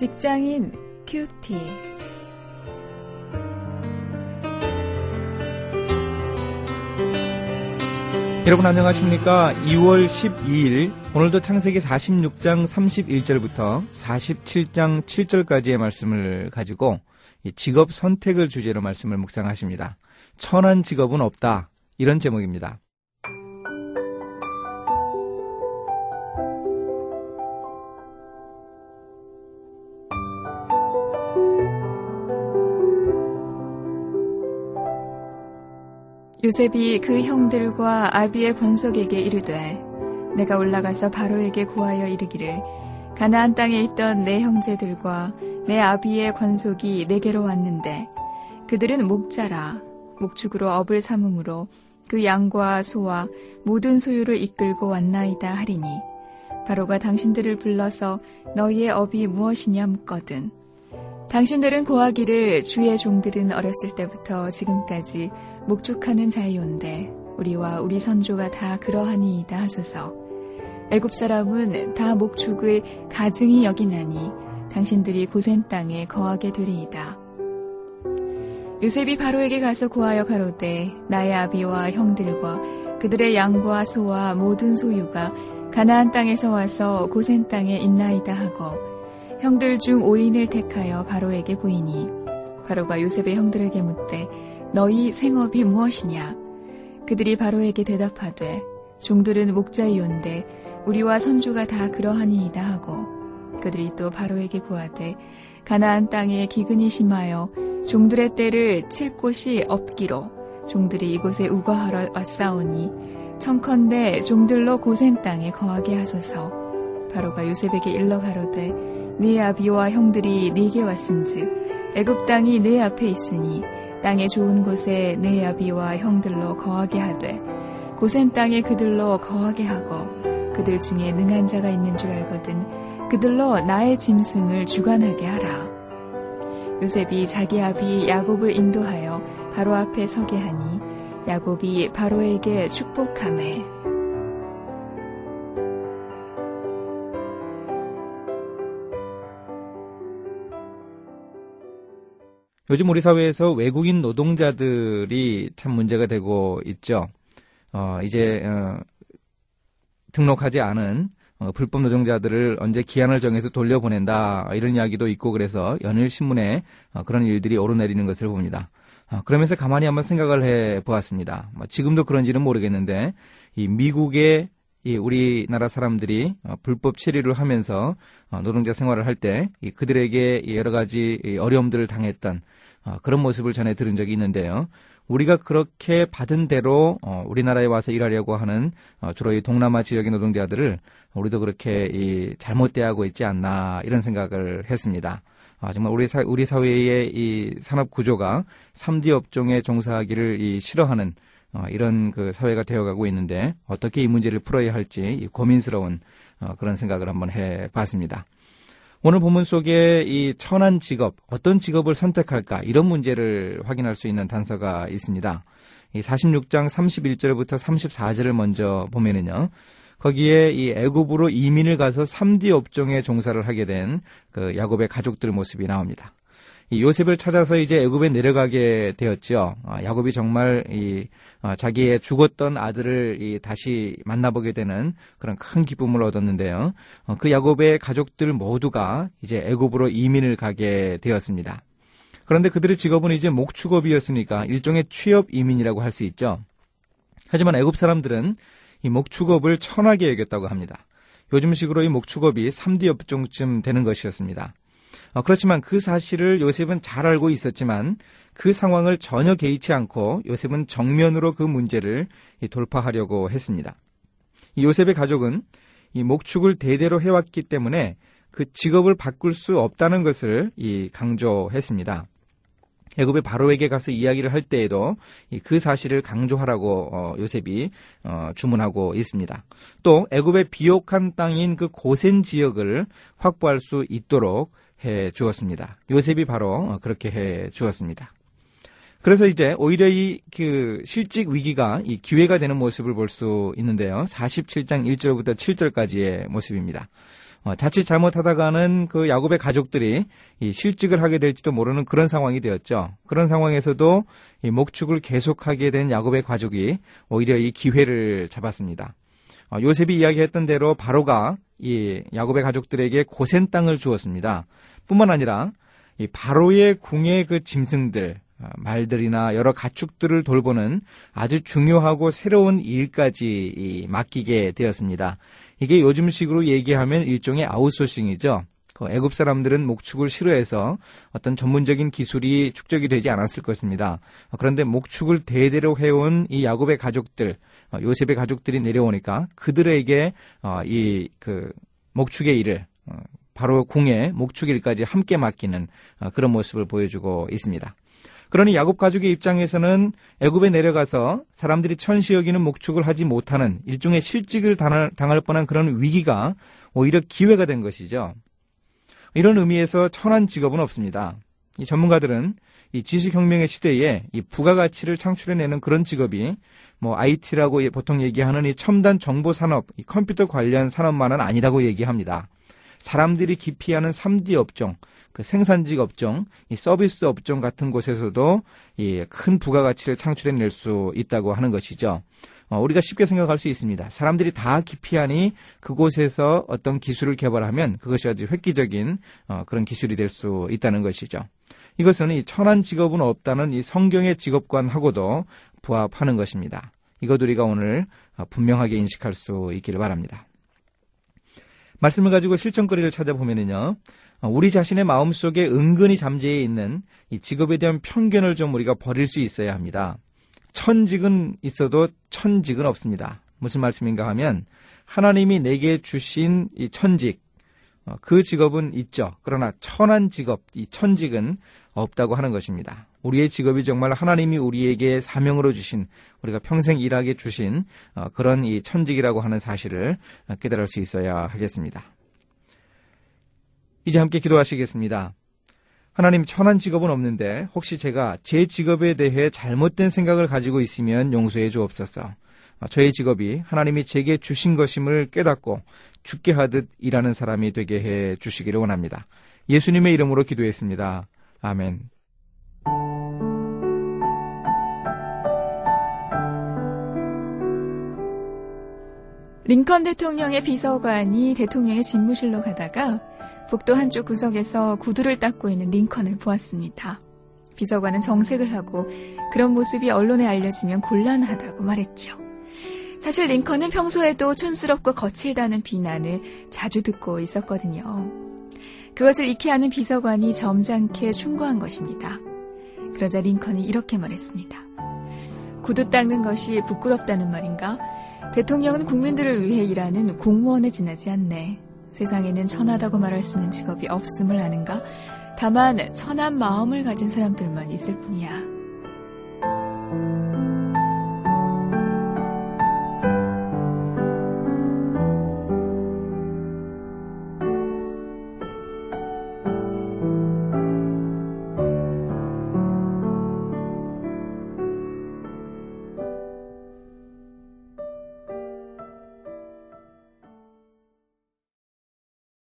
직장인 큐티. 여러분 안녕하십니까? 2월 12일 오늘도 창세기 46장 31절부터 47장 7절까지의 말씀을 가지고 직업 선택을 주제로 말씀을 묵상하십니다. 천한 직업은 없다. 이런 제목입니다. 요셉이 그 형들과 아비의 권속에게 이르되 내가 올라가서 바로에게 구하여 이르기를 가나안 땅에 있던 내 형제들과 내 아비의 권속이 내게로 왔는데 그들은 목자라 목축으로 업을 삼음으로 그 양과 소와 모든 소유를 이끌고 왔나이다 하리니 바로가 당신들을 불러서 너희의 업이 무엇이냐 묻거든 당신들은 고하기를 주의 종들은 어렸을 때부터 지금까지 목축하는 자이온데 우리와 우리 선조가 다 그러하니이다 하소서. 애굽 사람은 다 목축을 가증히 여기나니 당신들이 고센 땅에 거하게 되리이다. 요셉이 바로에게 가서 구하여 가로되 나의 아비와 형들과 그들의 양과 소와 모든 소유가 가나안 땅에서 와서 고센 땅에 있나이다 하고 형들 중 5인을 택하여 바로에게 보이니 바로가 요셉의 형들에게 묻되 너희 생업이 무엇이냐? 그들이 바로에게 대답하되 종들은 목자이온데 우리와 선주가 다 그러하니이다 하고. 그들이 또 바로에게 구하되 가나안 땅에 기근이 심하여 종들의 때를 칠 곳이 없기로 종들이 이곳에 우거하러 왔사오니 청컨대 종들로 고센 땅에 거하게 하소서. 바로가 요셉에게 일러 가로되 네 아비와 형들이 네게 왔은즉 애굽 땅이 네 앞에 있으니 땅의 좋은 곳에 네 아비와 형들로 거하게 하되 고센 땅에 그들로 거하게 하고 그들 중에 능한 자가 있는 줄 알거든 그들로 나의 짐승을 주관하게 하라. 요셉이 자기 아비 야곱을 인도하여 바로 앞에 서게 하니 야곱이 바로에게 축복함에 요즘 우리 사회에서 외국인 노동자들이 참 문제가 되고 있죠. 어, 이제 어, 등록하지 않은 어, 불법 노동자들을 언제 기한을 정해서 돌려보낸다 이런 이야기도 있고 그래서 연일 신문에 어, 그런 일들이 오르내리는 것을 봅니다. 어, 그러면서 가만히 한번 생각을 해 보았습니다. 뭐 지금도 그런지는 모르겠는데 이 미국의 이 우리나라 사람들이 어, 불법 체류를 하면서 어, 노동자 생활을 할 때 그들에게 여러 가지 어려움들을 당했던 어, 그런 모습을 전해 들은 적이 있는데요. 우리가 그렇게 받은 대로 우리나라에 와서 일하려고 하는 주로 이 동남아 지역의 노동자들을 우리도 그렇게 잘못 대하고 있지 않나 이런 생각을 했습니다. 아, 정말 우리 사, 우리 사회의 이 산업 구조가 3D 업종에 종사하기를 싫어하는 어, 이런 그 사회가 되어가고 있는데 어떻게 이 문제를 풀어야 할지 고민스러운 어, 그런 생각을 한번 해봤습니다. 오늘 본문 속에 이 천한 직업, 어떤 직업을 선택할까 이런 문제를 확인할 수 있는 단서가 있습니다. 이 46장 31절부터 34절을 먼저 보면은요. 거기에 이 애굽으로 이민을 가서 3D 업종에 종사를 하게 된 그 야곱의 가족들 모습이 나옵니다. 이 요셉을 찾아서 이제 애굽에 내려가게 되었죠. 아, 야곱이 정말 이 아, 자기의 죽었던 아들을 이 다시 만나보게 되는 그런 큰 기쁨을 얻었는데요. 어, 그 야곱의 가족들 모두가 이제 애굽으로 이민을 가게 되었습니다. 그런데 그들의 직업은 이제 목축업이었으니까 일종의 취업 이민이라고 할 수 있죠. 하지만 애굽 사람들은 이 목축업을 천하게 여겼다고 합니다. 요즘식으로 이 목축업이 3D 업종쯤 되는 것이었습니다. 어, 그렇지만 그 사실을 요셉은 잘 알고 있었지만 그 상황을 전혀 개의치 않고 요셉은 정면으로 그 문제를 돌파하려고 했습니다. 이 요셉의 가족은 이 목축을 대대로 해왔기 때문에 그 직업을 바꿀 수 없다는 것을 이 강조했습니다. 애굽의 바로에게 가서 이야기를 할 때에도 그 사실을 강조하라고 어, 요셉이 어, 주문하고 있습니다. 또 애굽의 비옥한 땅인 그 고센 지역을 확보할 수 있도록 해 주었습니다. 요셉이 바로 어, 그렇게 해 주었습니다. 그래서 이제 오히려 이 그 실직 위기가 이 기회가 되는 모습을 볼 수 있는데요. 47장 1절부터 7절까지의 모습입니다. 어, 자칫 잘못하다가는 그 야곱의 가족들이 이 실직을 하게 될지도 모르는 그런 상황이 되었죠. 그런 상황에서도 이 목축을 계속하게 된 야곱의 가족이 오히려 이 기회를 잡았습니다. 어, 요셉이 이야기했던 대로 바로가 이 야곱의 가족들에게 고센 땅을 주었습니다. 뿐만 아니라 이 바로의 궁의 그 짐승들, 어, 말들이나 여러 가축들을 돌보는 아주 중요하고 새로운 일까지 맡기게 되었습니다. 이게 요즘식으로 얘기하면 일종의 아웃소싱이죠. 그 애굽 사람들은 목축을 싫어해서 어떤 전문적인 기술이 축적이 되지 않았을 것입니다. 그런데 목축을 대대로 해온 이 야곱의 가족들, 어, 요셉의 가족들이 내려오니까 그들에게 어, 이그 목축의 일을 바로 궁의 목축 일까지 함께 맡기는 그런 모습을 보여주고 있습니다. 그러니 야곱 가족의 입장에서는 애굽에 내려가서 사람들이 천시 여기는 목축을 하지 못하는 일종의 실직을 당할 뻔한 그런 위기가 오히려 기회가 된 것이죠. 이런 의미에서 천한 직업은 없습니다. 이 전문가들은 이 지식혁명의 시대에 이 부가가치를 창출해내는 그런 직업이 뭐 IT라고 보통 얘기하는 이 첨단 정보 산업, 이 컴퓨터 관련 산업만은 아니라고 얘기합니다. 사람들이 기피하는 3D 업종, 그 생산직 업종, 이 서비스 업종 같은 곳에서도 이 큰 부가가치를 창출해낼 수 있다고 하는 것이죠. 어, 우리가 쉽게 생각할 수 있습니다. 사람들이 다 기피하니 그곳에서 어떤 기술을 개발하면 그것이 아주 획기적인 어, 그런 기술이 될 수 있다는 것이죠. 이것은 이 천한 직업은 없다는 이 성경의 직업관하고도 부합하는 것입니다. 이것 우리가 오늘 어, 분명하게 인식할 수 있기를 바랍니다. 말씀을 가지고 실천거리를 찾아보면은요, 어, 우리 자신의 마음 속에 은근히 잠재해 있는 이 직업에 대한 편견을 좀 우리가 버릴 수 있어야 합니다. 천직은 있어도 천직은 없습니다. 무슨 말씀인가 하면 하나님이 내게 주신 이 천직, 어, 그 직업은 있죠. 그러나 천한 직업, 이 천직은 없다고 하는 것입니다. 우리의 직업이 정말 하나님이 우리에게 사명으로 주신 우리가 평생 일하게 주신 어, 그런 이 천직이라고 하는 사실을 깨달을 수 있어야 하겠습니다. 이제 함께 기도하시겠습니다. 하나님 천한 직업은 없는데 혹시 제가 제 직업에 대해 잘못된 생각을 가지고 있으면 용서해 주옵소서. 어, 저의 직업이 하나님이 제게 주신 것임을 깨닫고 죽게 하듯 일하는 사람이 되게 해 주시기를 원합니다. 예수님의 이름으로 기도했습니다. 아멘. 링컨 대통령의 비서관이 대통령의 집무실로 가다가 복도 한쪽 구석에서 구두를 닦고 있는 링컨을 보았습니다. 비서관은 정색을 하고 그런 모습이 언론에 알려지면 곤란하다고 말했죠. 사실 링컨은 평소에도 촌스럽고 거칠다는 비난을 자주 듣고 있었거든요. 그것을 익히 하는 비서관이 점잖게 충고한 것입니다. 그러자 링컨이 이렇게 말했습니다. 구두 닦는 것이 부끄럽다는 말인가? 대통령은 국민들을 위해 일하는 공무원에 지나지 않네. 세상에는 천하다고 말할 수 있는 직업이 없음을 아는가? 다만 천한 마음을 가진 사람들만 있을 뿐이야.